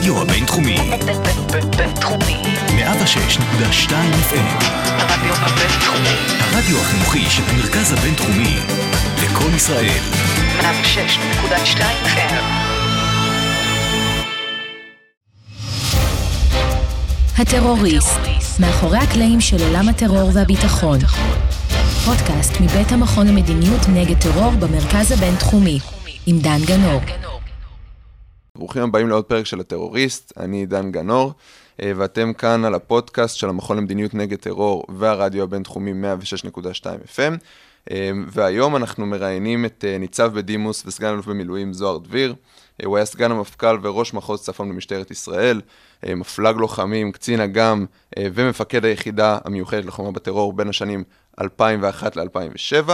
הרדיו הבינתחומי. בינתחומי. 106.2 FM. הרדיו הבינתחומי. הרדיו החינוכי של המרכז הבינתחומי. לקום ישראל. 106.2 FM. הטרוריסט, מאחורי הקלעים של עולם הטרור והביטחון. פודקאסט מבית המכון למדיניות נגד טרור במרכז הבינתחומי, עם דן גנור. ברוכים הבאים לעוד פרק של הטרוריסט, אני דן גנור, אה, ואתם כאן על הפודקאסט של המכון למדיניות נגד טרור והרדיו הבינתחומי 106.2 FM, אה, והיום אנחנו מראיינים את אה, ניצב בדימוס וסגן אלוף במילואים זוהר דביר. הוא היה סגן המפכ"ל וראש מחוז צפון במשטרת ישראל, מפלג לוחמים, קצין אג"ם ומפקד היחידה המיוחדת לחומה בטרור בין השנים 2001 ל-2007,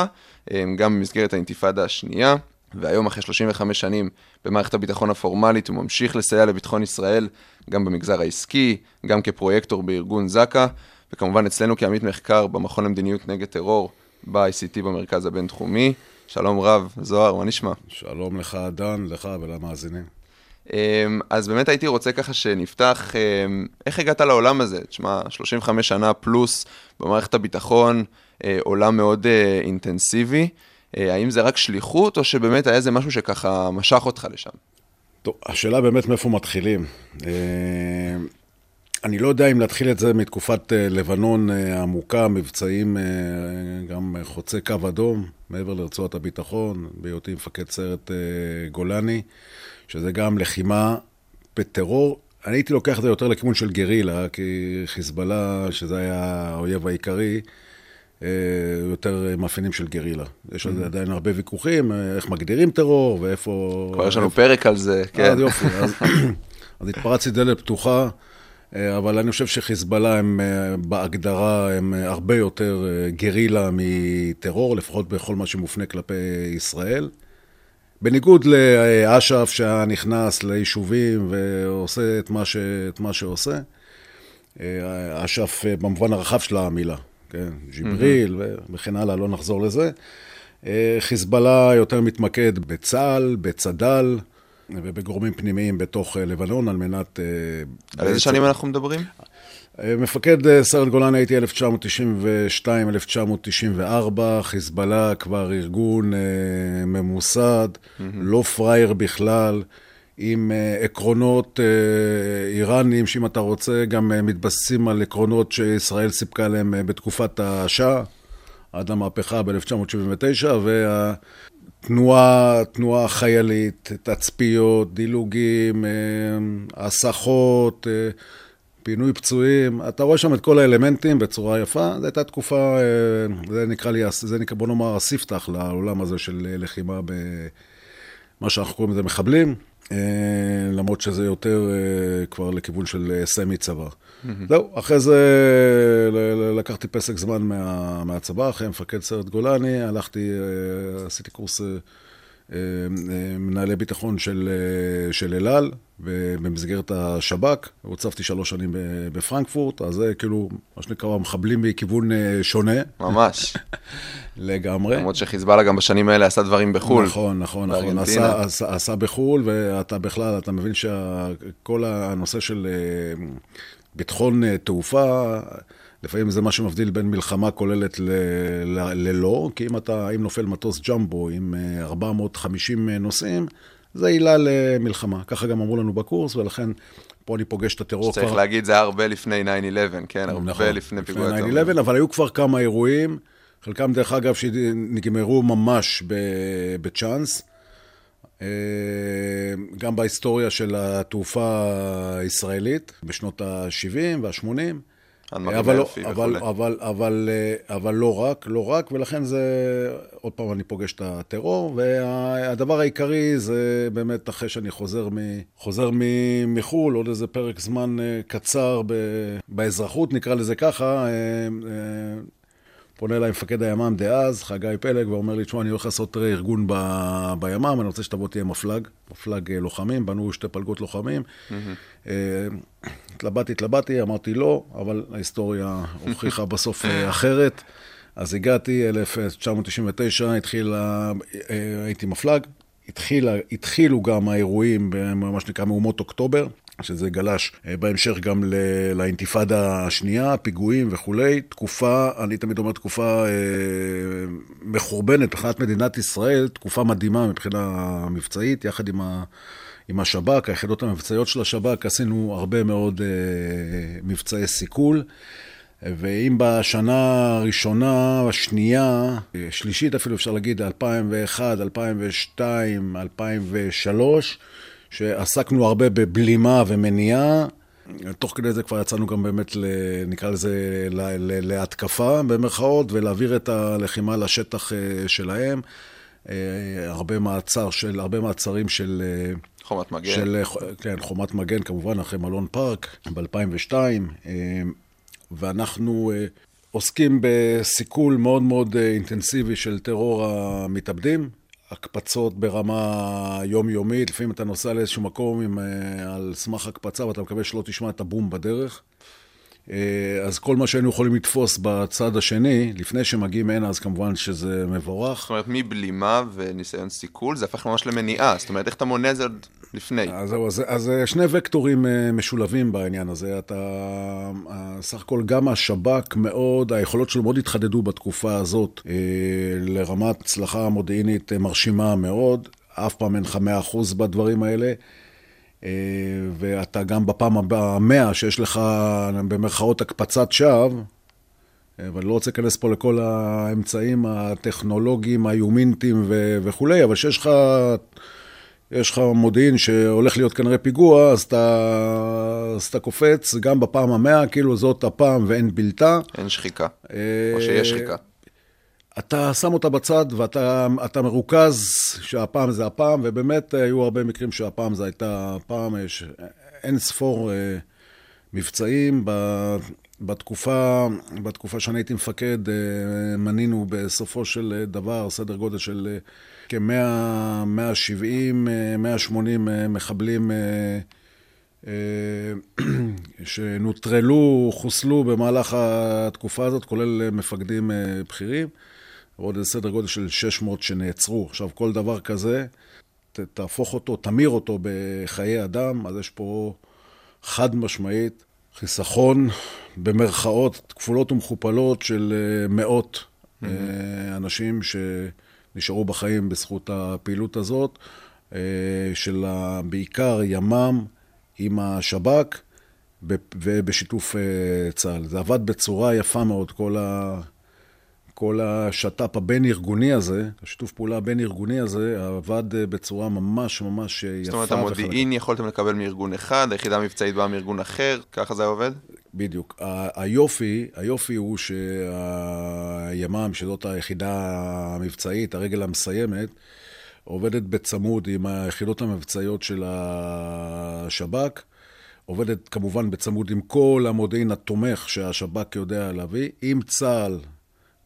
גם במסגרת האינתיפאדה השנייה. והיום, אחרי 35 שנים במערכת הביטחון הפורמלית, הוא ממשיך לסייע לביטחון ישראל, גם במגזר העסקי, גם כפרויקטור בארגון זק"א, וכמובן אצלנו כעמית מחקר במכון למדיניות נגד טרור, ב-ICT במרכז הבינתחומי. שלום רב, זוהר, מה נשמע? שלום לך, דן, לך ולמאזינים. אמ, אז באמת הייתי רוצה ככה שנפתח, אמ, איך הגעת לעולם הזה? תשמע, 35 שנה פלוס במערכת הביטחון, אה, עולם מאוד אה, אינטנסיבי. אה, האם זה רק שליחות, או שבאמת היה איזה משהו שככה משך אותך לשם? טוב, השאלה באמת מאיפה מתחילים. אה, אני לא יודע אם להתחיל את זה מתקופת אה, לבנון עמוקה, מבצעים גם חוצי קו אדום, מעבר לרצועת הביטחון, בהיותי מפקד סיירת גולני, שזה גם לחימה בטרור. אני הייתי לוקח את זה יותר לכיוון של גרילה, כי חיזבאללה, שזה היה האויב העיקרי, יותר מאפיינים של גרילה. יש על זה. עדיין הרבה ויכוחים, אה, איך מגדירים טרור ואיפה... כבר יש לנו פרק על זה, כן. אז יופי, אז התפרצתי דלת פתוחה, אה, אבל אני חושב שחיזבאללה הם בהגדרה, הם הרבה יותר גרילה מטרור, לפחות בכל מה שמופנה כלפי ישראל. בניגוד לאש"ף שהיה נכנס ליישובים ועושה את מה, ש... את מה שעושה, אש"ף במובן הרחב של המילה. כן, ג'יבריל וכן הלאה, לא נחזור לזה. אה, חיזבאללה יותר מתמקד בצה"ל, בצד"ל ובגורמים פנימיים בתוך אה, לבנון על מנת... אה, על איזה שנים אנחנו מדברים? מפקד סיירת גולני הייתי 1992-1994, חיזבאללה כבר ארגון ממוסד, mm-hmm. לא פראייר בכלל. עם אה, עקרונות אה, איראניים, שאם אתה רוצה, גם אה, מתבססים על עקרונות שישראל סיפקה להם בתקופת השאה, עד המהפכה ב-1979, והתנועה, תנועה חיילית, תצפיות, דילוגים, הסחות, פינוי פצועים, אתה רואה שם את כל האלמנטים בצורה יפה, זו הייתה תקופה, זה נקרא לי, זה נקרא, בוא נאמר, הספתח לעולם הזה של לחימה במה שאנחנו קוראים לזה מחבלים. אה, למרות שזה יותר אה, כבר לכיוון של אה, סמי צבא. זהו, אחרי זה לקחתי פסק זמן מה, מהצבא, אחרי מפקד סיירת גולני, הלכתי, עשיתי קורס מנהלי ביטחון של, של אלעל, במסגרת השב"כ, הוצבתי שלוש שנים בפרנקפורט, אז זה כאילו, מה שנקרא, מחבלים מכיוון שונה. ממש. לגמרי. למרות שחיזבאללה גם בשנים האלה עשה דברים בחו"ל. נכון, נכון, נכון. עשה, עשה, עשה בחו"ל, ואתה בכלל, אתה מבין שכל הנושא של אה, ביטחון אה, תעופה, לפעמים זה מה שמבדיל בין מלחמה כוללת ל, ל, ללא, כי אם אתה, אם נופל מטוס ג'מבו עם 450 אה, נוסעים, זה עילה למלחמה. ככה גם אמרו לנו בקורס, ולכן פה אני פוגש את הטרור כבר... שצריך להגיד, זה הרבה לפני 9-11, כן, הרבה נכון, לפני פיגוע הטרור. 9-11, אבל היו כבר כמה אירועים. חלקם, דרך אגב, שנגמרו ממש בצ'אנס. אה, גם בהיסטוריה של התעופה הישראלית, בשנות ה-70 וה-80. אבל, לא, אבל, אבל, אבל, אה, אבל לא רק, לא רק, ולכן זה, עוד פעם אני פוגש את הטרור, והדבר העיקרי זה באמת אחרי שאני חוזר, מ, חוזר מ, מחו"ל, עוד איזה פרק זמן אה, קצר ב, באזרחות, נקרא לזה ככה, פונה אליי מפקד הימ"מ דאז, חגי פלג, ואומר לי, תשמע, אני הולך לעשות ארגון ב... בימ"מ, אני רוצה שתבוא תהיה מפלג, מפלג אה, לוחמים, בנו שתי פלגות לוחמים. אה, התלבטתי, התלבטתי, אמרתי לא, אבל ההיסטוריה הוכיחה בסוף אה, אחרת. אז הגעתי, 1999, התחילה, הייתי מפלג, התחילה, התחילו גם האירועים, מה שנקרא מהומות אוקטובר, שזה גלש אה, בהמשך גם לאינתיפאדה השנייה, פיגועים וכולי. תקופה, אני תמיד אומר תקופה אה, מחורבנת מבחינת מדינת ישראל, תקופה מדהימה מבחינה מבצעית, יחד עם, ה, עם השב"כ, היחידות המבצעיות של השב"כ, עשינו הרבה מאוד אה, מבצעי סיכול. ואם בשנה הראשונה, השנייה, שלישית אפילו אפשר להגיד, 2001, 2002, 2003, שעסקנו הרבה בבלימה ומניעה. תוך כדי זה כבר יצאנו גם באמת, נקרא לזה, להתקפה במרכאות, ולהעביר את הלחימה לשטח אה, שלהם. אה, הרבה מעצר של, הרבה מעצרים של... אה, חומת מגן. של, כן, חומת מגן כמובן, אחרי מלון פארק ב-2002. ואנחנו עוסקים בסיכול מאוד מאוד אינטנסיבי של טרור המתאבדים. הקפצות ברמה יומיומית, לפעמים אתה נוסע לאיזשהו מקום עם, על סמך הקפצה ואתה מקווה שלא תשמע את הבום בדרך. אז כל מה שהיינו יכולים לתפוס בצד השני, לפני שמגיעים הנה, אז כמובן שזה מבורך. זאת אומרת, מבלימה וניסיון סיכול, זה הפך ממש למניעה. זאת אומרת, איך אתה מונה את זה עוד לפני? אז זהו, אז, אז שני וקטורים משולבים בעניין הזה. אתה, סך הכל גם השב"כ מאוד, היכולות שלו מאוד התחדדו בתקופה הזאת לרמת הצלחה מודיעינית מרשימה מאוד. אף פעם אין לך 100% בדברים האלה. ואתה גם בפעם המאה שיש לך במרכאות הקפצת שווא, ואני לא רוצה להיכנס פה לכל האמצעים הטכנולוגיים, האיומינטיים ו- וכולי, אבל שיש לך, יש לך מודיעין שהולך להיות כנראה פיגוע, אז אתה, אז אתה קופץ גם בפעם המאה, כאילו זאת הפעם ואין בלתה. אין שחיקה, או שיש שחיקה. אתה שם אותה בצד ואתה מרוכז שהפעם זה הפעם, ובאמת היו הרבה מקרים שהפעם זה הייתה הפעם, יש אין ספור אה, מבצעים. בתקופה, בתקופה שאני הייתי מפקד, אה, מנינו בסופו של דבר סדר גודל של כ-100, 170, 180 מחבלים אה, שנוטרלו, חוסלו במהלך התקופה הזאת, כולל מפקדים בכירים. ועוד איזה סדר גודל של 600 שנעצרו. עכשיו, כל דבר כזה, ת, תהפוך אותו, תמיר אותו בחיי אדם, אז יש פה חד משמעית חיסכון במרכאות כפולות ומכופלות של אה, מאות mm-hmm. אנשים שנשארו בחיים בזכות הפעילות הזאת, אה, של בעיקר ימ"מ עם השב"כ ובשיתוף צה"ל. זה עבד בצורה יפה מאוד, כל ה... כל השת"פ הבין-ארגוני הזה, השיתוף פעולה הבין-ארגוני הזה, עבד בצורה ממש ממש יפה. זאת אומרת, המודיעין וחלק. יכולתם לקבל מארגון אחד, היחידה המבצעית באה מארגון אחר, ככה זה עובד? בדיוק. היופי, היופי הוא שהימ"מ, שזאת היחידה המבצעית, הרגל המסיימת, עובדת בצמוד עם היחידות המבצעיות של השב"כ. עובדת כמובן בצמוד עם כל המודיעין התומך שהשב"כ יודע להביא, עם צה"ל,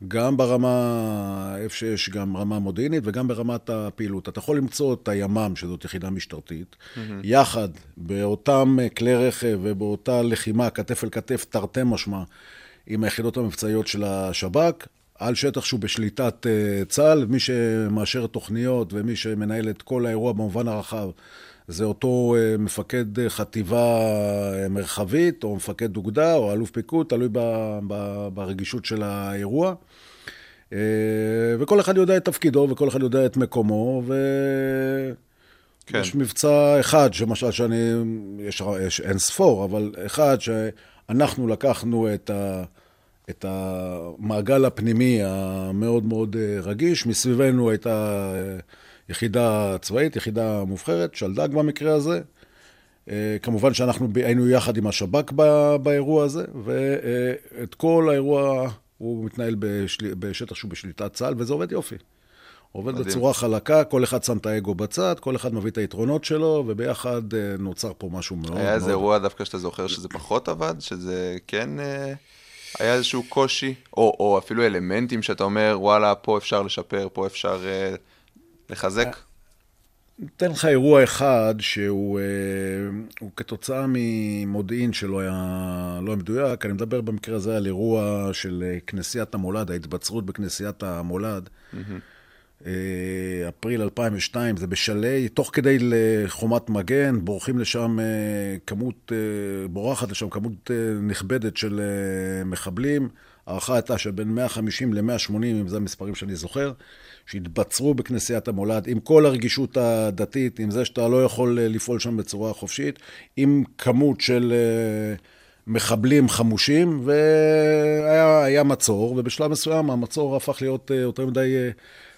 גם ברמה, איפה שיש גם רמה מודיעינית וגם ברמת הפעילות. אתה יכול למצוא את הימ"מ, שזאת יחידה משטרתית, mm-hmm. יחד באותם כלי רכב ובאותה לחימה, כתף אל כתף, תרתי משמע, עם היחידות המבצעיות של השב"כ, על שטח שהוא בשליטת uh, צה"ל, מי שמאשר תוכניות ומי שמנהל את כל האירוע במובן הרחב. זה אותו uh, מפקד חטיבה uh, מרחבית, או מפקד אוגדה, או אלוף פיקוד, תלוי ב, ב, ברגישות של האירוע. אה, וכל אחד יודע את תפקידו, וכל אחד יודע את מקומו, ו... כן. יש מבצע אחד, שמשל שאני, יש, יש אין ספור, אבל אחד שאנחנו לקחנו את, ה, את המעגל הפנימי המאוד מאוד אה, רגיש, מסביבנו הייתה אה, יחידה צבאית, יחידה מובחרת, שלדג במקרה הזה. כמובן שאנחנו היינו יחד עם השב"כ באירוע הזה, ואת כל האירוע הוא מתנהל בשל... בשטח שהוא בשליטת צה"ל, וזה עובד יופי. עובד מדהים. בצורה חלקה, כל אחד שם את האגו בצד, כל אחד מביא את היתרונות שלו, וביחד אה, נוצר פה משהו מאוד... היה איזה אירוע דווקא שאתה זוכר שזה פחות עבד? שזה כן אה, היה איזשהו קושי? או, או אפילו אלמנטים שאתה אומר, וואלה, פה אפשר לשפר, פה אפשר אה, לחזק? אתן לך אירוע אחד שהוא אה, כתוצאה ממודיעין שלא היה לא מדויק. אני מדבר במקרה הזה על אירוע של אה, כנסיית המולד, ההתבצרות בכנסיית המולד. Mm-hmm. אה, אפריל 2002, זה בשלהי, תוך כדי לחומת מגן, בורחים לשם כמות, בורחת לשם כמות נכבדת של מחבלים. ההערכה הייתה שבין 150 ל-180, אם זה המספרים שאני זוכר, שהתבצרו בכנסיית המולד, עם כל הרגישות הדתית, עם זה שאתה לא יכול לפעול שם בצורה חופשית, עם כמות של מחבלים חמושים, והיה מצור, ובשלב מסוים המצור הפך להיות יותר מדי...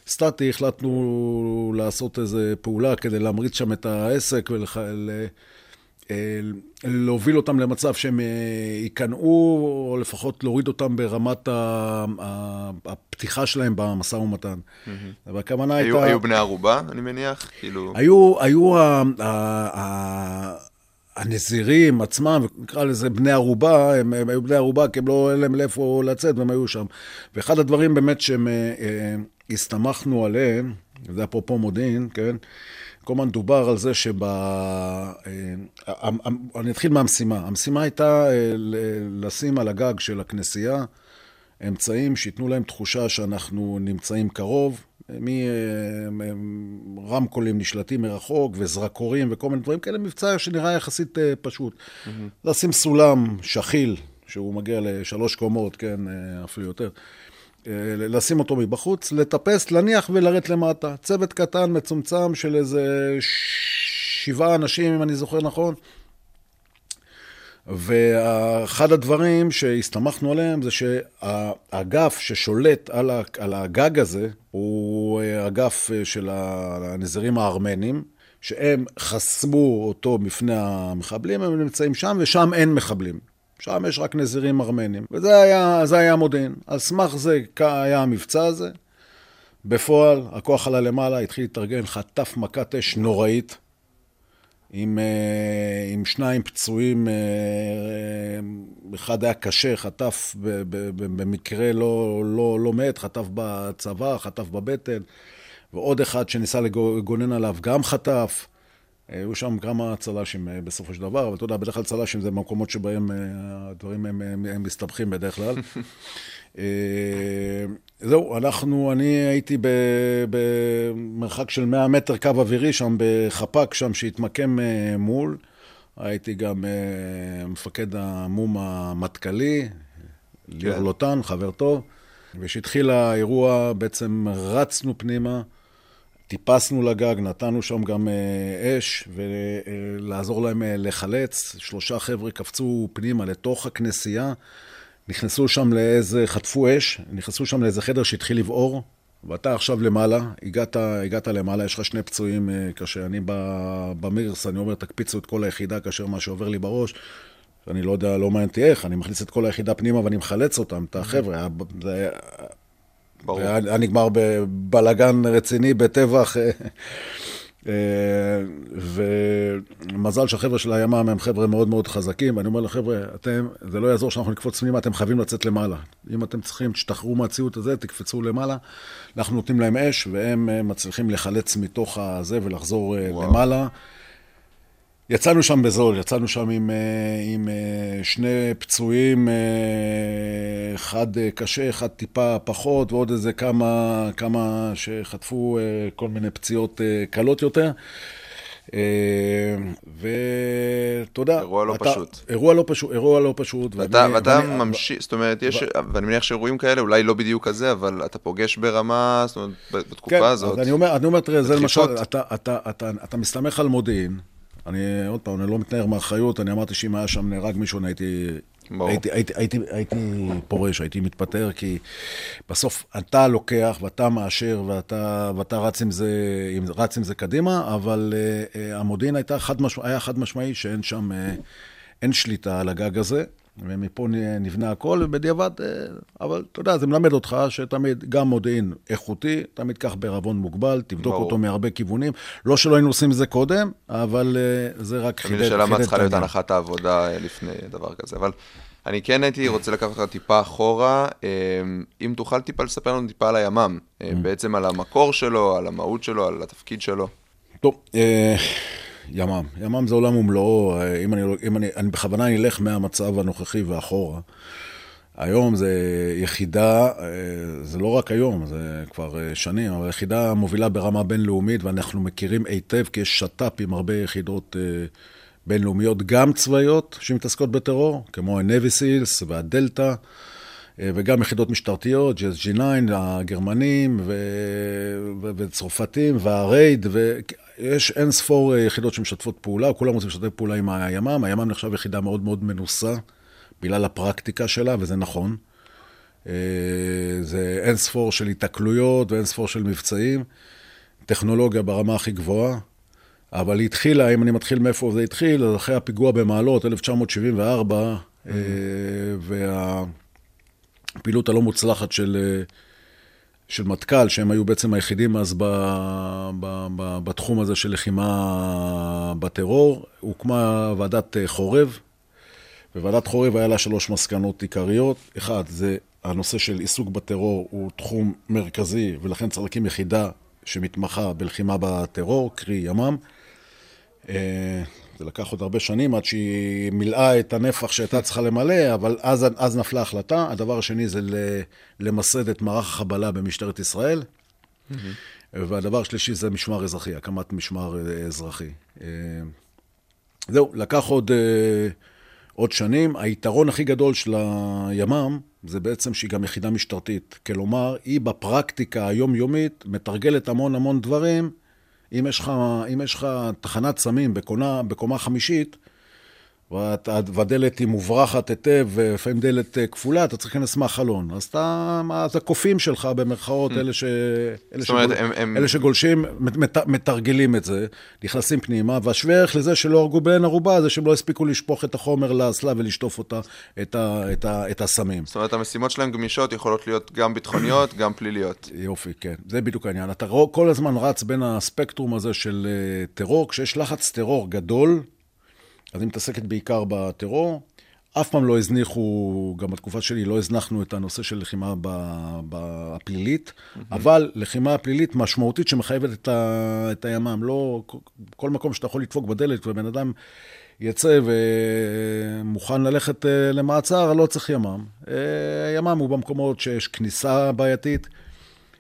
סטטי, החלטנו לעשות איזו פעולה כדי להמריץ שם את העסק ולהוביל אותם למצב שהם אה, ייכנעו, או לפחות להוריד אותם ברמת הפתיחה שלהם במשא ומתן. והכוונה הייתה... היו בני ערובה, אני מניח? כאילו... היו, הנזירים עצמם, נקרא לזה בני ערובה, הם, הם היו בני ערובה כי הם לא, אין להם לאיפה לצאת והם היו שם. ואחד הדברים באמת שהם אה, אה, הסתמכנו עליהם, זה אפרופו מודיעין, כן? כל הזמן דובר על זה שב... אה, אני אתחיל מהמשימה. המשימה הייתה לשים על הגג של הכנסייה אמצעים שייתנו להם תחושה שאנחנו נמצאים קרוב, מרמקולים נשלטים מרחוק וזרקורים וכל מיני דברים כאלה, מבצע שנראה יחסית אה, פשוט. Mm-hmm. לשים סולם שכיל, שהוא מגיע לשלוש קומות, כן, אה, אפילו יותר. אה, לשים אותו מבחוץ, לטפס, להניח ולרדת למטה. צוות קטן, מצומצם, של איזה שבעה אנשים, אם אני זוכר נכון. ואחד הדברים שהסתמכנו עליהם זה שהאגף ששולט על הגג הזה הוא אגף של הנזירים הארמנים, שהם חסמו אותו מפני המחבלים, הם נמצאים שם, ושם אין מחבלים. שם יש רק נזירים ארמנים. וזה היה, היה המודיעין. על סמך זה היה המבצע הזה. בפועל, הכוח עלה למעלה, התחיל להתארגן, חטף מכת אש נוראית. עם, אה, עם שניים פצועים, אה, אחד היה קשה, חטף במקרה לא, לא, לא מת, חטף בצבא, חטף בבטן, ועוד אחד שניסה לגונן עליו גם חטף. אה, היו שם כמה צל"שים בסופו של דבר, אבל אתה יודע, בדרך כלל צל"שים זה במקומות שבהם הדברים הם, הם, הם מסתבכים בדרך כלל. אה, זהו, אנחנו, אני הייתי במרחק של 100 מטר קו אווירי שם, בחפ"ק שם, שהתמקם אה, מול. הייתי גם אה, מפקד המום המטכ"לי, ליר כן. לוטן, חבר טוב. וכשהתחיל האירוע, בעצם רצנו פנימה, טיפסנו לגג, נתנו שם גם אש, ולעזור להם לחלץ. שלושה חבר'ה קפצו פנימה לתוך הכנסייה. נכנסו שם לאיזה, חטפו אש, נכנסו שם לאיזה חדר שהתחיל לבעור, ואתה עכשיו למעלה, הגעת, הגעת למעלה, יש לך שני פצועים אה, קשה. אני במירס, אני אומר, תקפיצו את כל היחידה כאשר מה שעובר לי בראש. אני לא יודע, לא מעניין אותי איך, אני מכניס את כל היחידה פנימה ואני מחלץ אותם, את החבר'ה. ברור. היה נגמר בבלגן רציני, בטבח. אה, אה, ומזל שהחבר'ה של הימ"מ הם חבר'ה מאוד מאוד חזקים, ואני אומר לחבר'ה, אתם, זה לא יעזור שאנחנו נקפוץ פנימה, אתם חייבים לצאת למעלה. אם אתם צריכים, תשתחררו מהציוד הזה, תקפצו למעלה. אנחנו נותנים להם אש, והם אה, מצליחים לחלץ מתוך הזה ולחזור וואו. למעלה. יצאנו שם בזול, יצאנו שם עם, אה, עם אה, שני פצועים, אה, אחד קשה, אחד טיפה פחות, ועוד איזה כמה, כמה שחטפו כל מיני פציעות קלות יותר. ותודה. אירוע לא אתה, פשוט. אירוע לא פשוט, אירוע לא פשוט. ואתה, ואני, ואתה ואני, ממשיך, זאת אומרת, יש, ו... ואני מניח שאירועים כאלה, אולי לא בדיוק כזה, אבל אתה פוגש ברמה, זאת אומרת, בתקופה כן, הזאת. כן, אני אומר, אני אומר, תראה, זה למשל, אתה, אתה, אתה, אתה, אתה מסתמך על מודיעין. אני, עוד פעם, אני לא מתנער מאחריות, אני אמרתי שאם היה שם נהרג מישהו, אני הייתי... הייתי, הייתי, הייתי, הייתי פורש, הייתי מתפטר, כי בסוף אתה לוקח ואתה מאשר ואתה, ואתה רץ, עם זה, רץ עם זה קדימה, אבל uh, uh, המודיעין הייתה חד משמע, היה חד משמעי שאין שם, uh, אין שליטה על הגג הזה. ומפה נבנה הכל, ובדיעבד, אה, אבל אתה יודע, זה מלמד אותך שתמיד, גם מודיעין איכותי, תמיד קח בערבון מוגבל, תבדוק ברור. אותו מהרבה כיוונים. לא שלא היינו עושים את זה קודם, אבל אה, זה רק חידד העניין. השאלה מה צריכה להיות הנחת העבודה אה, לפני דבר כזה, אבל... אני כן הייתי רוצה לקחת אותך טיפה אחורה, אם תוכל טיפה לספר לנו טיפה על הימ"מ, בעצם על המקור שלו, על המהות שלו, על התפקיד שלו. טוב, ימ"מ. ימ"מ זה עולם ומלואו, אם אני, אם אני, אני בכוונה אלך מהמצב הנוכחי ואחורה. היום זה יחידה, אה, זה לא רק היום, זה כבר אה, שנים, אבל יחידה מובילה ברמה בינלאומית, ואנחנו מכירים היטב, כי יש שת"פ עם הרבה יחידות אה, בינלאומיות, גם צבאיות, שמתעסקות בטרור, כמו ה-Navy Seals והדלתא, וגם יחידות משטרתיות, GSG9, הגרמנים. ו... וצרפתים והרייד, ויש אין ספור יחידות שמשתפות פעולה, כולם רוצים לשתף פעולה עם הימ"מ, הימ"מ נחשב יחידה מאוד מאוד מנוסה. בגלל הפרקטיקה שלה, וזה נכון. אה, זה אין ספור של התקלויות ואין ספור של מבצעים. טכנולוגיה ברמה הכי גבוהה, אבל היא התחילה, אם אני מתחיל מאיפה זה התחיל, אז אחרי הפיגוע במעלות, 1974, mm-hmm. והפעילות הלא מוצלחת של, אה, של מטכ"ל, שהם היו בעצם היחידים אז ב, ב, ב, בתחום הזה של לחימה בטרור, הוקמה ועדת חורב, בוועדת חורב היה לה שלוש מסקנות עיקריות. אחד, זה הנושא של עיסוק בטרור הוא תחום מרכזי, ולכן צריך להקים יחידה שמתמחה בלחימה בטרור, קרי ימ"מ. אה, זה לקח עוד הרבה שנים עד שהיא מילאה את הנפח שהייתה צריכה למלא, אבל אז, אז נפלה החלטה. הדבר השני זה למסד את מערך החבלה במשטרת ישראל. Mm-hmm. והדבר השלישי זה משמר אזרחי, הקמת משמר אה, אזרחי. אה, זהו, לקח עוד עוד שנים. היתרון הכי גדול של הימ"מ זה בעצם שהיא גם יחידה משטרתית. כלומר, היא בפרקטיקה היומיומית מתרגלת המון המון דברים. אם יש לך, תחנת סמים בקומה חמישית, והדלת היא מוברחת היטב, ולפעמים דלת אה, כפולה, אתה צריך להיכנס מהחלון. אז אתה, אז הקופים שלך, במרכאות, mm. אלה, ש, אלה, שגול, הם, הם... אלה שגולשים, מת, מתרגלים את זה, נכנסים פנימה, והשווה ערך לזה שלא הרגו בעין ערובה, זה שהם לא הספיקו לשפוך את החומר לאסלה ולשטוף אותה, את, ה, את, ה, את הסמים. זאת אומרת, המשימות שלהם גמישות יכולות להיות גם ביטחוניות, גם פליליות. יופי, כן. זה בדיוק העניין. אתה כל הזמן רץ בין הספקטרום הזה של אה, טרור, כשיש לחץ טרור גדול, אז היא מתעסקת בעיקר בטרור. אף פעם לא הזניחו, גם בתקופה שלי לא הזנחנו את הנושא של לחימה הפלילית, mm-hmm. אבל לחימה פלילית משמעותית שמחייבת את, ה, את הימ"מ. לא, כל מקום שאתה יכול לדפוק בדלת ובן אדם יצא ומוכן ללכת אה, למעצר, לא צריך ימ"מ. אה, ימ"מ הוא במקומות שיש כניסה בעייתית,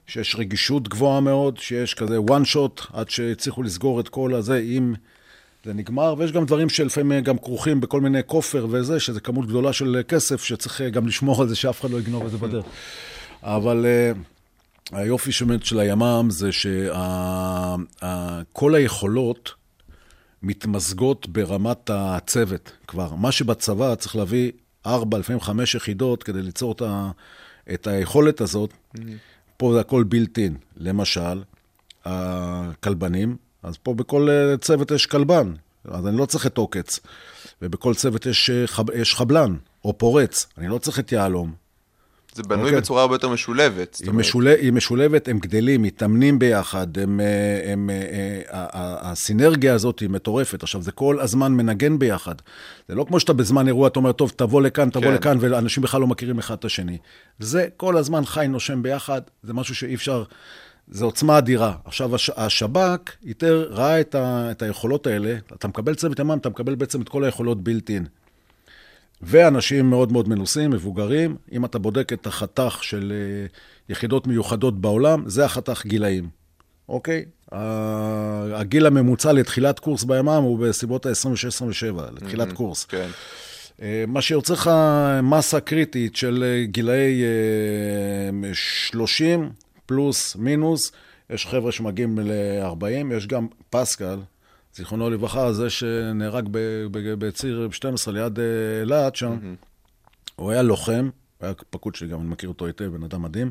שיש רגישות גבוהה מאוד, שיש כזה one shot עד שהצליחו לסגור את כל הזה עם... זה נגמר, ויש גם דברים שלפעמים גם כרוכים בכל מיני כופר וזה, שזה כמות גדולה של כסף, שצריך גם לשמור על זה שאף אחד לא יגנוב את זה בדרך. אבל uh, היופי שבאמת של הימ"מ זה שכל היכולות מתמזגות ברמת הצוות כבר. מה שבצבא צריך להביא ארבע, לפעמים חמש יחידות כדי ליצור את, ה, את היכולת הזאת. Mm-hmm. פה זה הכל אין. למשל, הכלבנים, אז פה בכל אה, צוות יש כלבן, אז אני לא צריך את עוקץ. ובכל צוות יש, אה, חב, יש חבלן או פורץ, אני לא צריך את יהלום. זה בנוי okay. אוקיי. בצורה הרבה יותר משולבת. היא, משול... היא משולבת, הם גדלים, מתאמנים ביחד, הם, אה, הם, הם, הסינרגיה הזאת היא מטורפת. עכשיו, זה כל הזמן מנגן ביחד. זה לא כמו שאתה בזמן אירוע, אתה אומר, טוב, תבוא לכאן, תבוא כן. לכאן, ואנשים בכלל לא מכירים אחד את השני. זה כל הזמן חי, נושם ביחד, זה משהו שאי אפשר... זה עוצמה אדירה. עכשיו, הש, השב"כ יותר ראה את, ה, את היכולות האלה, אתה מקבל צוות ימ"מ, אתה מקבל בעצם את כל היכולות בילט-אין. ואנשים מאוד מאוד מנוסים, מבוגרים. אם אתה בודק את החתך של אה, יחידות מיוחדות בעולם, זה החתך גילאים, אוקיי? הגיל הממוצע לתחילת קורס בימ"מ הוא בסביבות ה-26-27, לתחילת mm-hmm, קורס. כן. אה, מה שיוצא לך מסה קריטית של אה, גילאי 30 פלוס, מינוס, יש חבר'ה שמגיעים ל-40, יש גם פסקל, זיכרונו לברכה, זה שנהרג בציר 12 ליד אה, אילת שם, mm-hmm. הוא היה לוחם, הוא היה פקוד שלי גם, אני מכיר אותו היטב, בן אדם מדהים.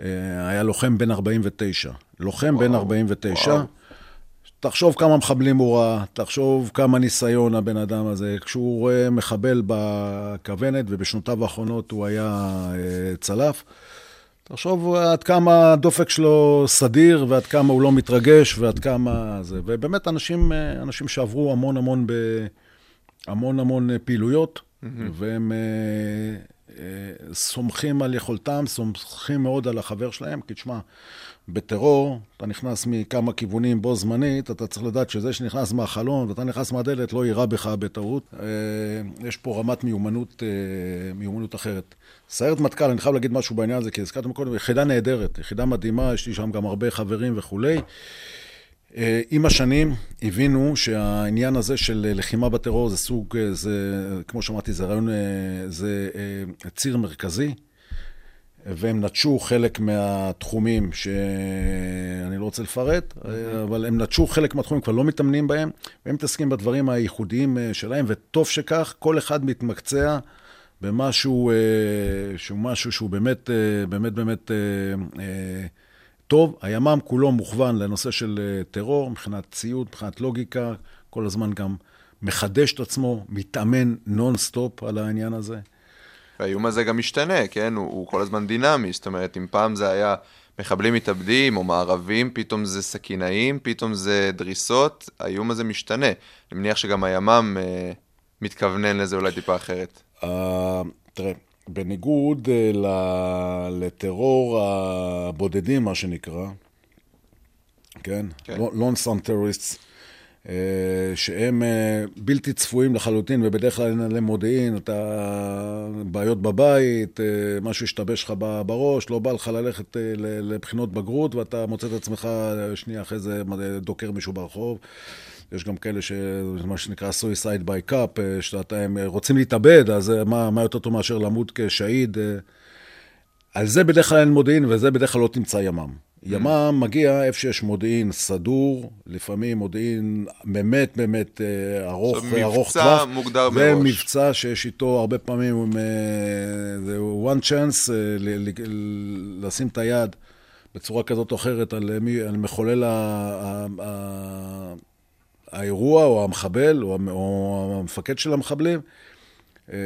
אה, היה לוחם בן 49. לוחם וואו, בן 49. וואו. תחשוב כמה מחבלים הוא ראה, תחשוב כמה ניסיון הבן אדם הזה. כשהוא רואה מחבל בכוונת, ובשנותיו האחרונות הוא היה אה, צלף, תחשוב עד כמה הדופק שלו סדיר, ועד כמה הוא לא מתרגש, ועד כמה זה. ובאמת, אנשים, אנשים שעברו המון המון, ב, המון המון פעילויות, mm-hmm. והם סומכים על יכולתם, סומכים מאוד על החבר שלהם, כי תשמע, בטרור, אתה נכנס מכמה כיוונים בו זמנית, אתה צריך לדעת שזה שנכנס מהחלון ואתה נכנס מהדלת לא יירה בך בטעות. אה, יש פה רמת מיומנות, אה, מיומנות אחרת. סיירת מטכ"ל, אני חייב להגיד משהו בעניין הזה, כי הזכרתם קודם, יחידה נהדרת, יחידה מדהימה, יש לי שם גם הרבה חברים וכולי. אה, עם השנים הבינו שהעניין הזה של לחימה בטרור זה סוג, זה, כמו שאמרתי, זה רעיון, זה ציר מרכזי. והם נטשו חלק מהתחומים שאני לא רוצה לפרט, אבל הם נטשו חלק מהתחומים, כבר לא מתאמנים בהם, והם מתעסקים בדברים הייחודיים אה, שלהם, וטוב שכך, כל אחד מתמקצע במשהו אה, שהוא משהו שהוא באמת, אה, באמת, באמת טוב. הימ"מ כולו מוכוון לנושא של טרור, מבחינת ציוד, מבחינת לוגיקה, כל הזמן גם מחדש את עצמו, מתאמן נונסטופ על העניין הזה. והאיום הזה גם משתנה, כן? הוא, הוא כל הזמן דינמי, זאת אומרת, אם פעם זה היה מחבלים מתאבדים או מערבים, פתאום זה סכינאים, פתאום זה דריסות, האיום הזה משתנה. אני מניח שגם הימ"מ אה, מתכוונן לזה אולי טיפה אחרת. אה, תראה, בניגוד אה, לטרור הבודדים, מה שנקרא, כן? כן. lonesome terrorists. אה, שהם אה, בלתי צפויים לחלוטין, ובדרך כלל אין עליהם מודיעין, אתה... בעיות בבית, אה, משהו השתבש לך בראש, לא בא לך ללכת לבחינות בגרות, ואתה מוצא את עצמך שנייה אחרי זה דוקר מישהו ברחוב. יש גם כאלה שמה שנקרא suicide by cop, שאתם רוצים להתאבד, אז מה, מה יותר טוב מאשר למות כשאהיד? על זה בדרך כלל אין מודיעין, וזה בדרך כלל לא תמצא ימ"מ. ימ"מ מגיע איפה שיש מודיעין סדור, לפעמים מודיעין באמת באמת אה, ארוך, ארוך טווח. מבצע מוגדר מראש. ומבצע שיש איתו הרבה פעמים, אה, זה one chance אה, לשים את היד בצורה כזאת או אחרת על, על מחולל האירוע או המחבל או המפקד של המחבלים. אה,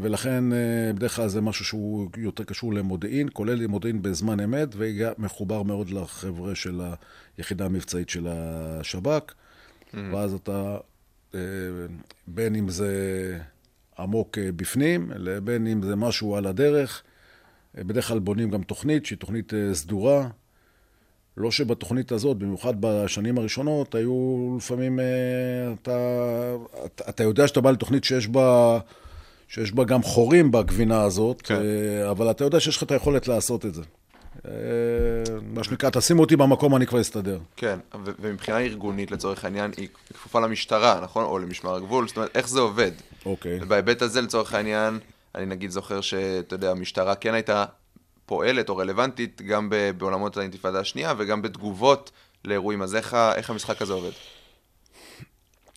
ולכן אה, בדרך כלל זה משהו שהוא יותר קשור למודיעין, כולל מודיעין בזמן אמת, ומחובר מאוד לחבר'ה של היחידה המבצעית של השב"כ. Mm-hmm. ואז אתה, אה, בין אם זה עמוק בפנים, לבין אם זה משהו על הדרך, בדרך כלל בונים גם תוכנית שהיא תוכנית סדורה. לא שבתוכנית הזאת, במיוחד בשנים הראשונות, היו לפעמים, אתה, אתה יודע שאתה בא לתוכנית שיש בה שיש בה גם חורים בגבינה הזאת, כן. אה, אבל אתה יודע שיש לך את היכולת לעשות את זה. אה, מה שנקרא, תשימו אותי במקום, אני כבר אסתדר. כן, ומבחינה ארגונית, לצורך העניין, היא כפופה למשטרה, נכון? או למשמר הגבול, זאת אומרת, איך זה עובד? אוקיי. בהיבט הזה, לצורך העניין, אני נגיד זוכר שאתה יודע, המשטרה כן הייתה פועלת או רלוונטית גם בעולמות האינתיפאדה השנייה וגם בתגובות לאירועים, אז איך, איך המשחק הזה עובד?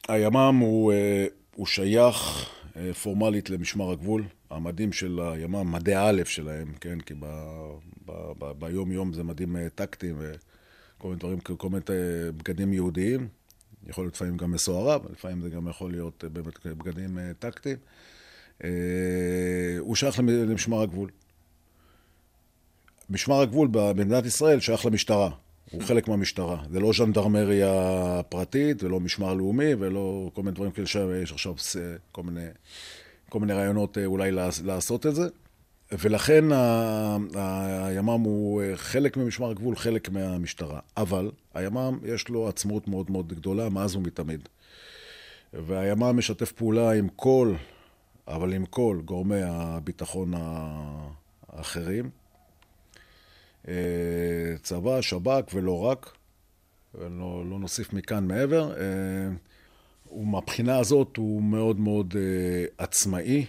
הימ"מ הוא, אה, הוא שייך אה, פורמלית למשמר הגבול. המדים של הימ"מ, מדי א' שלהם, כן? כי ביום-יום זה מדים אה, טקטיים וכל מיני דברים, כל מיני בגדים יהודיים. יכול להיות לפעמים גם מסוערה, אבל לפעמים זה גם יכול להיות באמת בגדים טקטיים. הוא שייך למשמר הגבול. משמר הגבול במדינת ישראל שייך למשטרה. הוא חלק מהמשטרה. זה לא ז'נדרמריה פרטית, ולא משמר לאומי, ולא כל מיני דברים כאלה שיש עכשיו כל מיני, כל מיני רעיונות אה, אולי לעשות את זה. ולכן הימ"מ הוא אה, חלק ממשמר הגבול, חלק מהמשטרה. אבל הימ"מ יש לו עצמאות מאוד מאוד גדולה מאז ומתמיד. והימ"מ משתף פעולה עם כל, אבל עם כל גורמי הביטחון האחרים. אה, צבא, שב"כ ולא רק, ולא לא נוסיף מכאן מעבר. אה, ומהבחינה הזאת הוא מאוד מאוד אה, עצמאי.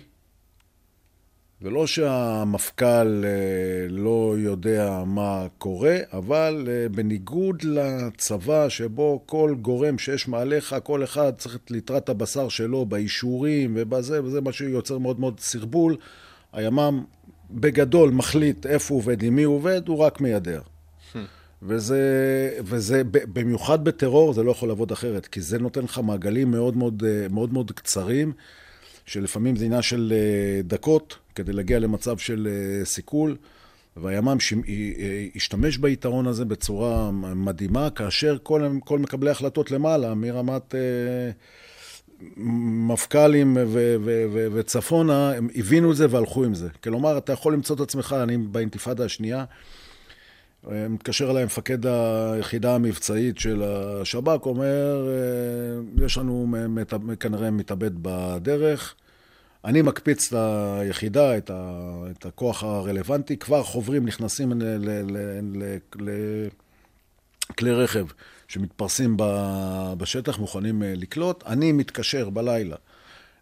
ולא שהמפכ"ל לא יודע מה קורה, אבל בניגוד לצבא שבו כל גורם שיש מעליך, כל אחד צריך את ליטרת הבשר שלו באישורים ובזה, וזה מה שיוצר מאוד מאוד סרבול, הימ"מ בגדול מחליט איפה הוא עובד, עם מי הוא עובד, הוא רק מיידר. וזה, וזה, במיוחד בטרור, זה לא יכול לעבוד אחרת, כי זה נותן לך מעגלים מאוד מאוד, מאוד, מאוד קצרים, שלפעמים זה עניין של אה, דקות, כדי להגיע למצב של אה, סיכול. והימ"מ השתמש ביתרון הזה בצורה מדהימה, כאשר כל, כל מקבלי ההחלטות למעלה, מרמת, אה, מפכ"לים וצפונה, הם הבינו את זה והלכו עם זה. כלומר, אתה יכול למצוא את עצמך, אני באינתיפאדה השנייה, אה, מתקשר אליי מפקד היחידה המבצעית של השב"כ, אומר, אה, יש לנו כנראה מתאבד בדרך, אני מקפיץ את היחידה, את, ה- את הכוח הרלוונטי, כבר חוברים, נכנסים לכלי רכב שמתפרסים בשטח, מוכנים אה, לקלוט. אני מתקשר בלילה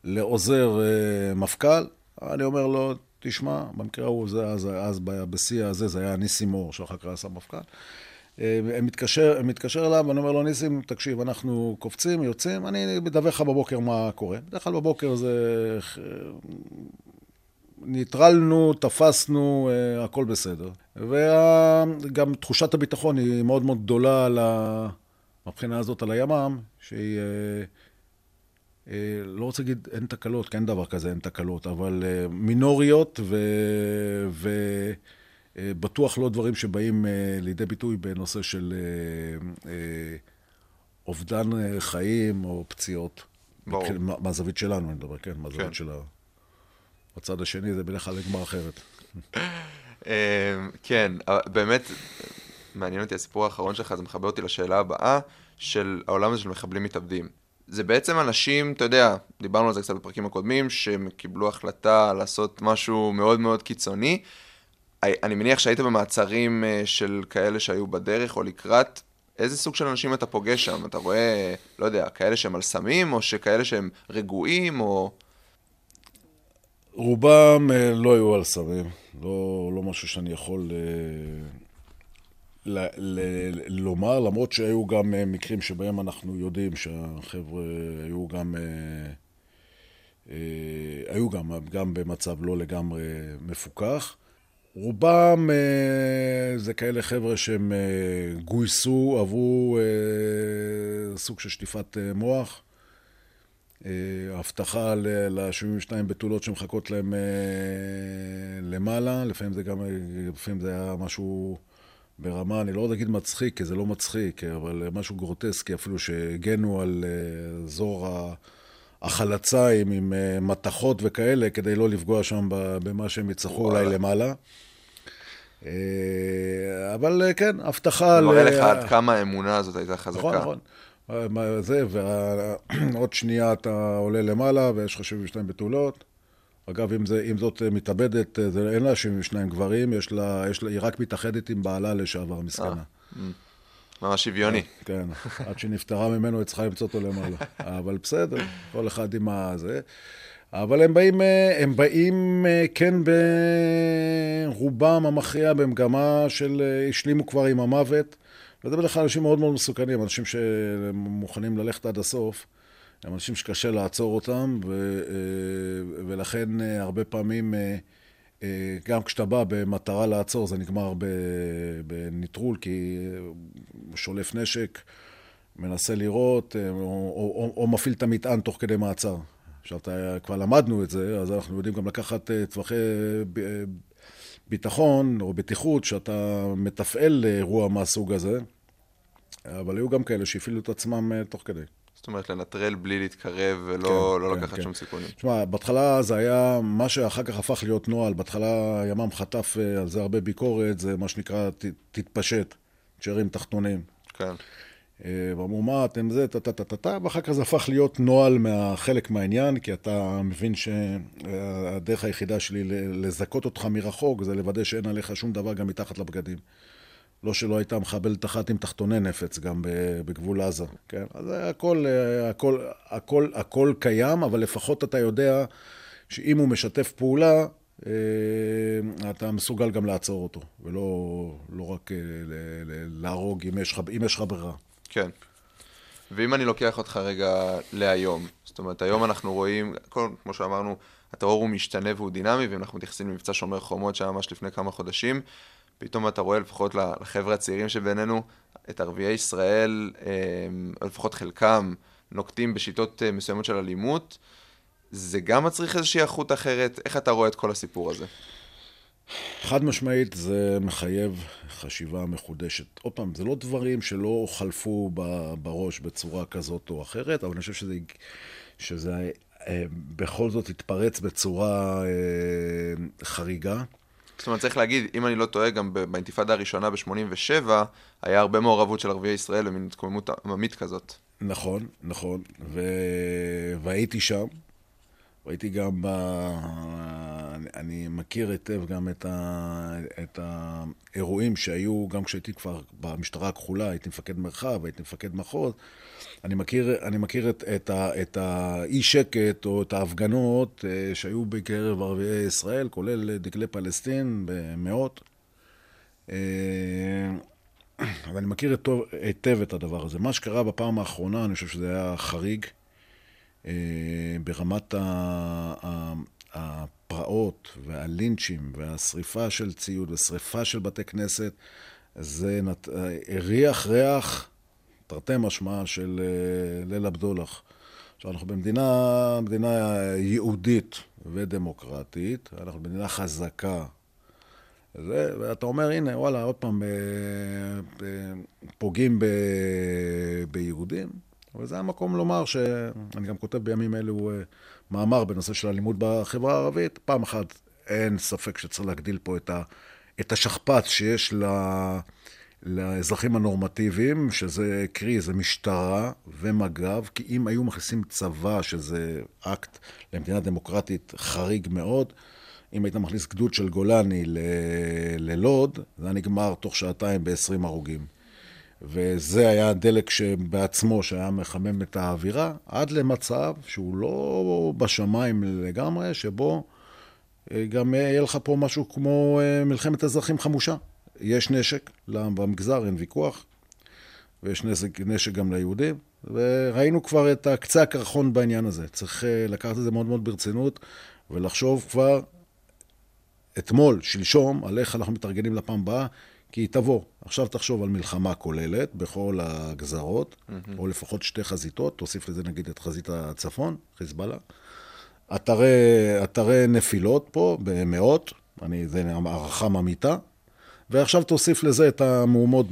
לעוזר אה, מפכ"ל, אני אומר לו, תשמע, במקרה ההוא, זה אז, אז בשיא הזה, זה היה ניסים מור, שאחר כך עשה מפכ"ל. אה, מתקשר, מתקשר אליו, ואני אומר לו, ניסים, תקשיב, אנחנו קופצים, יוצאים, אני מדווח לך בבוקר מה קורה. בדרך כלל בבוקר זה... ניטרלנו, תפסנו, הכל בסדר. וגם תחושת הביטחון היא מאוד מאוד גדולה על ה... מבחינה הזאת על הימ"מ, שהיא... אה, אה, לא רוצה להגיד אין תקלות, כי אין דבר כזה, אין תקלות, אבל אה, מינוריות ובטוח לא דברים שבאים אה, לידי ביטוי בנושא של אה, אה, אובדן אה, חיים או פציעות. ברור. מהזווית שלנו, אני מדבר, כן, כן. מהזווית של ה... בצד השני זה בדרך כלל נגמר אחרת. אה, כן, באמת, מעניין אותי הסיפור האחרון שלך, זה מחבר אותי לשאלה הבאה, של העולם הזה של מחבלים מתאבדים. זה בעצם אנשים, אתה יודע, דיברנו על זה קצת בפרקים הקודמים, שהם קיבלו החלטה לעשות משהו מאוד מאוד קיצוני. אני מניח שהיית במעצרים אה, של כאלה שהיו בדרך או לקראת. איזה סוג של אנשים אתה פוגש שם? אתה רואה, לא יודע, כאלה שהם על סמים, או שכאלה שהם רגועים, או... רובם אה, לא היו על סמים, לא, לא משהו שאני יכול אה, ל, ל, לומר, למרות שהיו גם אה, מקרים שבהם אנחנו יודעים שהחבר'ה היו גם, אה, אה, היו גם, גם במצב לא לגמרי מפוקח. רובם זה כאלה חבר'ה שהם גויסו, עברו סוג של שטיפת מוח. הבטחה ל-72 בתולות שמחכות להם למעלה, לפעמים זה גם, לפעמים זה היה משהו ברמה, אני לא רוצה להגיד מצחיק, כי זה לא מצחיק, אבל משהו גרוטסקי, אפילו שהגנו על אה, אזור ה- החלציים עם אה, מתכות וכאלה, כדי לא לפגוע שם במה שהם יצטרכו אולי. למעלה. אה, אבל אה, כן, הבטחה... זה מראה לך עד כמה האמונה הזאת הייתה חזקה. נכון, נכון. אה, זה, ועוד שנייה אתה עולה למעלה ויש לך 72 בתולות. אגב, אם, זה, אם זאת אה, מתאבדת, אה, זה, אין לה 72 גברים, יש לה, יש לה, היא רק מתאחדת עם בעלה לשעבר, מסכנה. ממש שוויוני. כן, עד שנפטרה ממנו, היא צריכה למצוא אותו למעלה. אבל בסדר, כל אחד עם הזה. אבל הם באים, אה, הם באים, אה, כן, ברובם המכריע במגמה של אה, השלימו כבר עם המוות. וזה בדרך כלל אנשים מאוד מאוד מסוכנים, אנשים שמוכנים ללכת עד הסוף. הם אנשים שקשה לעצור אותם, ו, אה, ולכן אה, הרבה פעמים, אה, גם כשאתה בא במטרה לעצור, זה נגמר ב- בניטרול, כי הוא שולף נשק, מנסה אה, או, או, או, או מפעיל את המטען תוך כדי מעצר. עכשיו, כבר למדנו את זה, אז אנחנו יודעים גם לקחת טווחי ביטחון או בטיחות, שאתה מתפעל אירוע מהסוג הזה, אבל היו גם כאלה שהפעילו את עצמם תוך כדי. זאת אומרת, לנטרל בלי להתקרב ולא כן, לא כן, לקחת כן. שום סיכונים. תשמע, בהתחלה זה היה מה שאחר כך הפך להיות נוהל. בהתחלה ימ"מ חטף אה, על זה הרבה ביקורת, זה מה שנקרא ת- תתפשט, תשארים תחתונים. כן. אה, ואמרו, מה אתם זה, טה-טה-טה-טה, ואחר כך זה הפך להיות נוהל מהחלק מהעניין, כי אתה מבין שהדרך היחידה שלי לזכות אותך מרחוק זה לוודא שאין עליך שום דבר גם מתחת לבגדים. לא שלא הייתה מחבלת אחת עם תחתוני נפץ גם בגבול עזה, כן? אז זה הכל, אה, הכל, הכל, הכל קיים, אבל לפחות אתה יודע שאם הוא משתף פעולה, אה, אתה מסוגל גם לעצור אותו, ולא לא רק אה, להרוג אם יש אם יש לך ברירה. כן. ואם אני לוקח אותך רגע להיום, זאת אומרת, היום אנחנו רואים, כמו שאמרנו, הטרור הוא משתנה והוא דינמי, ואם אנחנו מתייחסים למבצע שומר חומות שהיה ממש לפני כמה חודשים, פתאום אתה רואה לפחות לחבר'ה הצעירים שבינינו, את ערביי ישראל, אה, או לפחות חלקם, נוקטים בשיטות אה, מסוימות של אלימות. זה גם מצריך איזושהי איכות אחרת? איך אתה רואה את כל הסיפור הזה? חד משמעית זה מחייב חשיבה מחודשת. עוד פעם, זה לא דברים שלא חלפו בראש בצורה כזאת או אחרת, אבל אני חושב שזה, שזה אה, בכל זאת התפרץ בצורה אה, חריגה. זאת אומרת, צריך להגיד, אם אני לא טועה, גם באינתיפאדה הראשונה ב-87, היה הרבה מעורבות של ערביי ישראל במין התקוממות עממית כזאת. נכון, נכון, ו... והייתי שם. ראיתי גם ב... אני מכיר היטב גם את, ה... את האירועים שהיו, גם כשהייתי כבר במשטרה הכחולה, הייתי מפקד מרחב, הייתי מפקד מחוז. אני מכיר, אני מכיר את, את, ה... את האי-שקט או את ההפגנות אה, שהיו בקרב ערביי ישראל, כולל דגלי פלסטין במאות. אה, ואני מכיר היטב את הדבר הזה. מה שקרה בפעם האחרונה, אני חושב שזה היה חריג. אה, ברמת הפרעות והלינצ'ים והשריפה של ציוד ושריפה של בתי כנסת, זה נת... הריח ריח, תרתי משמע, של אה, ליל הבדולח. עכשיו, אנחנו במדינה, מדינה יהודית ודמוקרטית, אנחנו במדינה חזקה. זה, ואתה אומר, הנה, וואלה, עוד פעם, אה, פוגעים ב... ביהודים. אבל זה המקום לומר שאני גם כותב בימים אלו אה, מאמר בנושא של אלימות בחברה הערבית. פעם אחת אין ספק שצריך להגדיל פה את, ה, את השכפ"ץ שיש ל, לאזרחים הנורמטיביים, שזה קרי, זה משטרה ומג"ב, כי אם היו מכניסים צבא, שזה אקט למדינה דמוקרטית חריג מאוד, אם היית מכניס גדוד של גולני ללוד, זה היה נגמר תוך שעתיים ב-20 הרוגים. וזה היה הדלק שבעצמו, שהיה מחמם את האווירה, עד למצב שהוא לא בשמיים לגמרי, שבו אה, גם יהיה לך פה משהו כמו אה, מלחמת אזרחים חמושה. יש נשק במגזר, אין ויכוח, ויש נשק, נשק גם ליהודים, וראינו כבר את הקצה הקרחון בעניין הזה. צריך אה, לקחת את זה מאוד מאוד ברצינות, ולחשוב כבר אתמול, שלשום, על איך אנחנו מתארגנים לפעם הבאה, כי היא תבוא. עכשיו תחשוב על מלחמה כוללת בכל הגזרות, mm-hmm. או לפחות שתי חזיתות, תוסיף לזה נגיד את חזית הצפון, חיזבאללה. אתרי, אתרי נפילות פה במאות, אני, זה הערכה ממיתה, ועכשיו תוסיף לזה את המהומות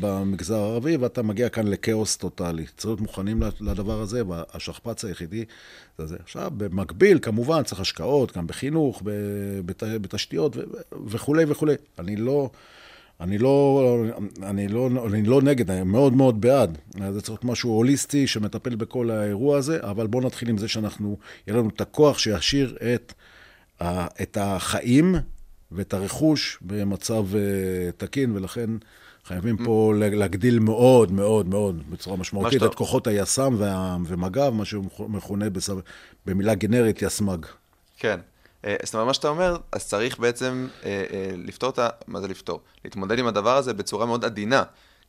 במגזר הערבי, ואתה מגיע כאן לכאוס טוטאלי. צריך להיות מוכנים לדבר הזה, והשכפ"ץ היחידי זה זה. עכשיו, במקביל, כמובן, צריך השקעות, גם בחינוך, בתשתיות וכולי וכולי. אני לא... אני לא, אני לא, אני לא נגד, אני מאוד מאוד בעד. זה צריך להיות משהו הוליסטי שמטפל בכל האירוע הזה, אבל בואו נתחיל עם זה שאנחנו, יהיה לנו את הכוח שישאיר את, את החיים ואת הרכוש במצב אה, תקין, ולכן חייבים פה להגדיל מאוד מאוד מאוד, בצורה משמעותית, את כוחות היס"מ ומג"ב, מה שמכונה במילה גנרית יסמ"ג. כן. אה, זאת אומרת, מה שאתה אומר, אז צריך בעצם אה, אה, לפתור את ה... מה זה לפתור? להתמודד עם הדבר הזה בצורה מאוד עדינה,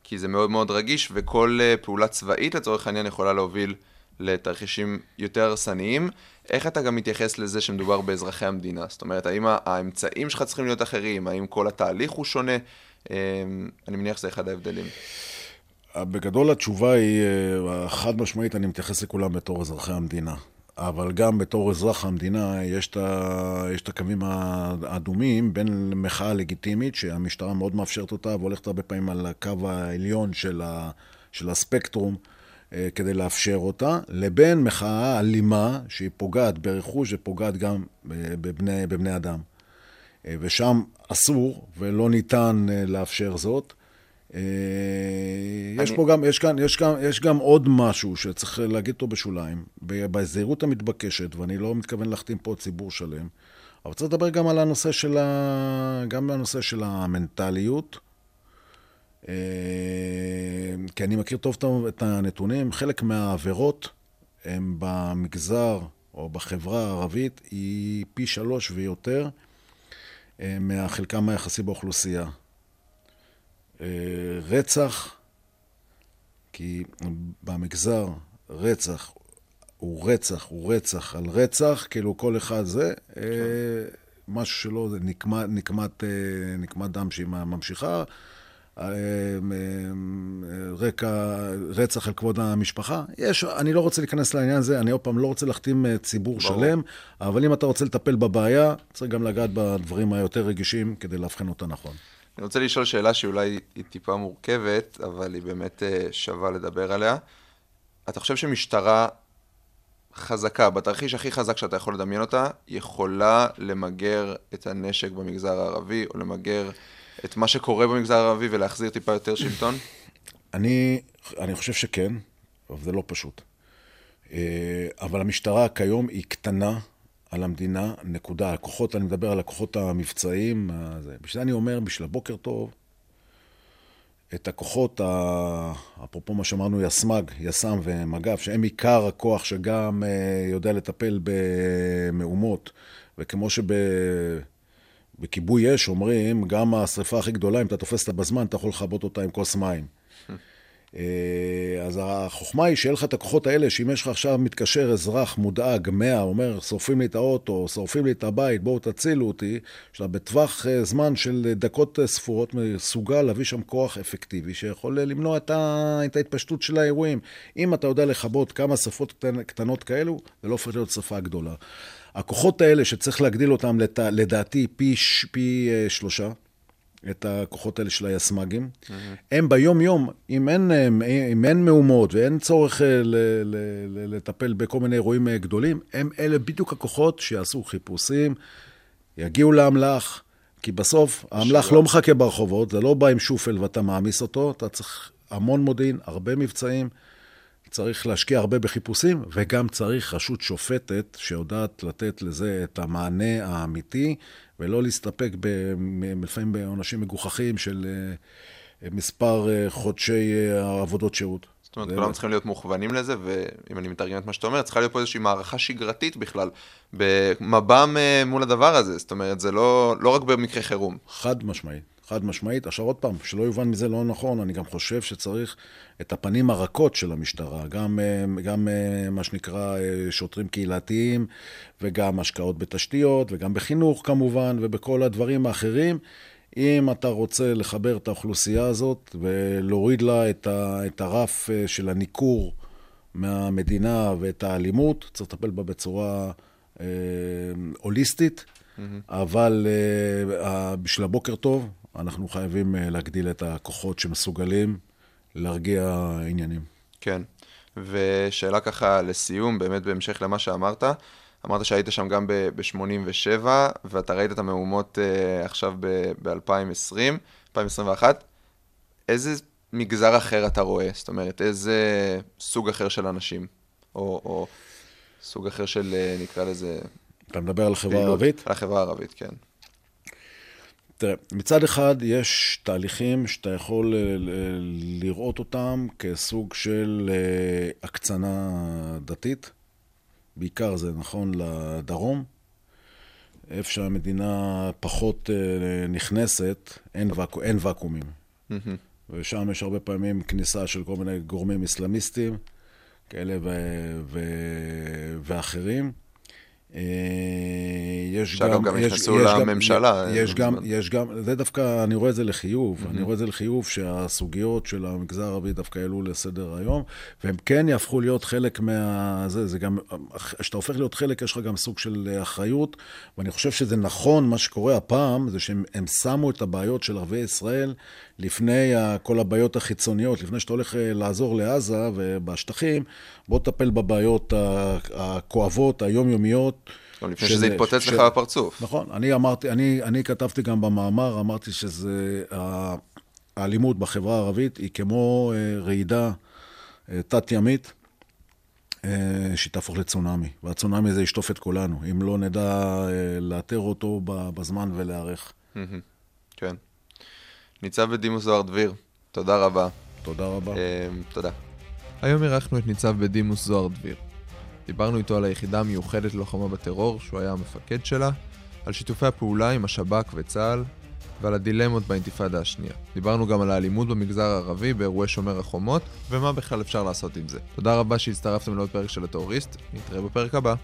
כי זה מאוד מאוד רגיש, וכל פעולה צבאית לצורך העניין יכולה להוביל לתרחישים יותר הרסניים. איך אתה גם מתייחס לזה שמדובר באזרחי המדינה? זאת אומרת, האם האמצעים שלך צריכים להיות אחרים? האם כל התהליך הוא שונה? אני מניח שזה אחד ההבדלים. בגדול התשובה היא חד משמעית, אני מתייחס לכולם בתור אזרחי המדינה. אבל גם בתור אזרח המדינה יש את הקווים האדומים בין מחאה לגיטימית, שהמשטרה מאוד מאפשרת אותה והולכת הרבה פעמים על הקו העליון של, ה, של הספקטרום אה, כדי לאפשר אותה, לבין מחאה אלימה שהיא פוגעת ברכוש ופוגעת גם בבני, בבני אדם. אה, ושם אסור ולא ניתן אה, לאפשר זאת. אה, יש פה גם, יש כאן, יש כאן, יש גם עוד משהו שצריך להגיד אותו בשוליים, בזהירות המתבקשת, ואני לא מתכוון להחתים פה ציבור שלם, אבל צריך לדבר גם על הנושא של, ה... גם על הנושא של המנטליות, אה, כי אני מכיר טוב את הנתונים, חלק מהעבירות הם במגזר או בחברה הערבית היא פי שלוש ויותר אה, מהחלקם היחסי באוכלוסייה. אה, רצח, כי במגזר רצח הוא רצח, הוא רצח על רצח, כאילו כל אחד זה, אה, משהו שלא, זה נקמת, נקמת, אה, נקמת דם שהיא ממשיכה, רקע, רצח על כבוד המשפחה. יש, אני לא רוצה להיכנס לעניין הזה, אני עוד פעם לא רוצה להחתים ציבור ברור. שלם, אבל אם אתה רוצה לטפל בבעיה, צריך גם לגעת בדברים היותר רגישים כדי לאבחן אותה נכון. אני רוצה לשאול שאלה שאולי היא טיפה מורכבת, אבל היא באמת אה, שווה לדבר עליה. אתה חושב שמשטרה חזקה, בתרחיש הכי חזק שאתה יכול לדמיין אותה, יכולה למגר את הנשק במגזר הערבי, או למגר את מה שקורה במגזר הערבי ולהחזיר טיפה יותר שלטון? אני, אני חושב שכן, אבל זה לא פשוט. אה, אבל המשטרה כיום היא קטנה על המדינה, נקודה. הכוחות, אני מדבר על הכוחות המבצעיים. בשביל זה אני אומר, בשביל הבוקר טוב, את הכוחות, ה... אפרופו מה שאמרנו, יסמ"ג, יס"מ ומג"ב, שהם עיקר הכוח שגם uh, יודע לטפל במהומות, וכמו שבכיבוי אש אומרים, גם השרפה הכי גדולה, אם אתה תופס אותה בזמן, אתה יכול לכבות אותה עם כוס מים. אה, אז החוכמה היא שיהיה לך את הכוחות האלה, שאם יש לך עכשיו מתקשר אזרח מודאג, מאה, אומר, שורפים לי את האוטו, שורפים לי את הבית, בואו תצילו אותי, שאתה בטווח אה, זמן של דקות אה, ספורות מסוגל להביא שם כוח אפקטיבי, שיכול למנוע את, ה... את ההתפשטות של האירועים. אם אתה יודע לכבות כמה שרפות קטנות כאלו, זה לא הופך להיות שרפה גדולה. הכוחות האלה שצריך להגדיל אותם, לדעתי, פי, פי שלושה. את הכוחות האלה של היסמ"גים. Mm-hmm. הם ביום-יום, אם אין, אם אין מהומות ואין צורך אה, ל, ל, ל, לטפל בכל מיני אירועים אה, גדולים, הם אלה בדיוק הכוחות שיעשו חיפושים, יגיעו לאמל"ח, כי בסוף האמל"ח לא מחכה ברחובות, זה לא בא עם שופל ואתה מעמיס אותו, אתה צריך המון מודיעין, הרבה מבצעים. צריך להשקיע הרבה בחיפושים, וגם צריך רשות שופטת שיודעת לתת לזה את המענה האמיתי, ולא להסתפק ב, לפעמים בעונשים מגוחכים של אה, מספר אה, חודשי אה, עבודות שירות. זאת אומרת, כולם צריכים להיות מוכוונים לזה, ואם אני מתרגם את מה שאתה אומר, צריכה להיות פה איזושהי מערכה שגרתית בכלל, במב"ם מול הדבר הזה, זאת אומרת, זה לא, לא רק במקרה חירום. חד משמעית. חד משמעית. עכשיו עוד פעם, שלא יובן מזה לא נכון, אני גם חושב שצריך את הפנים הרכות של המשטרה, גם, אה, גם אה, מה שנקרא אה, שוטרים קהילתיים, וגם השקעות בתשתיות, וגם בחינוך כמובן, ובכל הדברים האחרים. אם אתה רוצה לחבר את האוכלוסייה הזאת ולהוריד לה את, ה, את הרף של הניכור מהמדינה ואת האלימות, צריך לטפל בה בצורה אה, הוליסטית, mm-hmm. אבל אה, בשביל הבוקר טוב, אנחנו חייבים אה, להגדיל את הכוחות שמסוגלים להרגיע עניינים. כן, ושאלה ככה לסיום, באמת בהמשך למה שאמרת, אמרת שהיית שם גם ב-87, ואתה ראית את המהומות uh, עכשיו ב-2020, 2021. איזה מגזר אחר אתה רואה? זאת אומרת, איזה סוג אחר של אנשים? או, או סוג אחר של, אה, נקרא לזה... אתה מדבר על החברה הערבית? על החברה הערבית, כן. תראה, מצד אחד יש תהליכים שאתה יכול אה, לראות אותם כסוג של הקצנה דתית, בעיקר זה נכון לדרום, איפה שהמדינה פחות אה, נכנסת, אין, ואק... אין ואקומים. Mm-hmm. ושם יש הרבה פעמים כניסה של כל מיני גורמים אסלאמיסטיים, כאלה ו- ו- ואחרים. אה, יש גם... גם נכנסו לממשלה. יש גם, יש גם, זה דווקא, אני רואה את זה לחיוב. אני רואה את זה לחיוב שהסוגיות של המגזר הערבי דווקא העלו לסדר היום, והם כן יהפכו להיות חלק מה... זה, זה גם, כשאתה הופך להיות חלק, יש לך גם סוג של אחריות, ואני חושב שזה נכון, מה שקורה הפעם, זה שהם שמו את הבעיות של ערביי ישראל לפני כל הבעיות החיצוניות, לפני שאתה הולך אה, לעזור לעזה ובשטחים, בוא תטפל בבעיות הכואבות, היומיומיות. גם לפני שזה יתפוצץ ש... לך בפרצוף. נכון, אני אמרתי, אני, אני כתבתי גם במאמר, אמרתי שזה, האלימות בחברה הערבית היא כמו אה, רעידה אה, תת-ימית, שתהפוך לצונאמי, והצונאמי הזה ישטוף את כולנו, אם לא נדע לאתר אותו בזמן ולהיערך. כן. ניצב בדימוס זוהר דביר, תודה רבה. תודה רבה. תודה. היום אירחנו את ניצב בדימוס זוהר דביר. דיברנו איתו על היחידה המיוחדת ללוחמה בטרור, שהוא היה המפקד שלה, על שיתופי הפעולה עם השב"כ וצה"ל, ועל הדילמות באינתיפאדה השנייה. דיברנו גם על האלימות במגזר הערבי באירועי שומר החומות, ומה בכלל אפשר לעשות עם זה. תודה רבה שהצטרפתם לעוד פרק של הטרוריסט, נתראה בפרק הבא.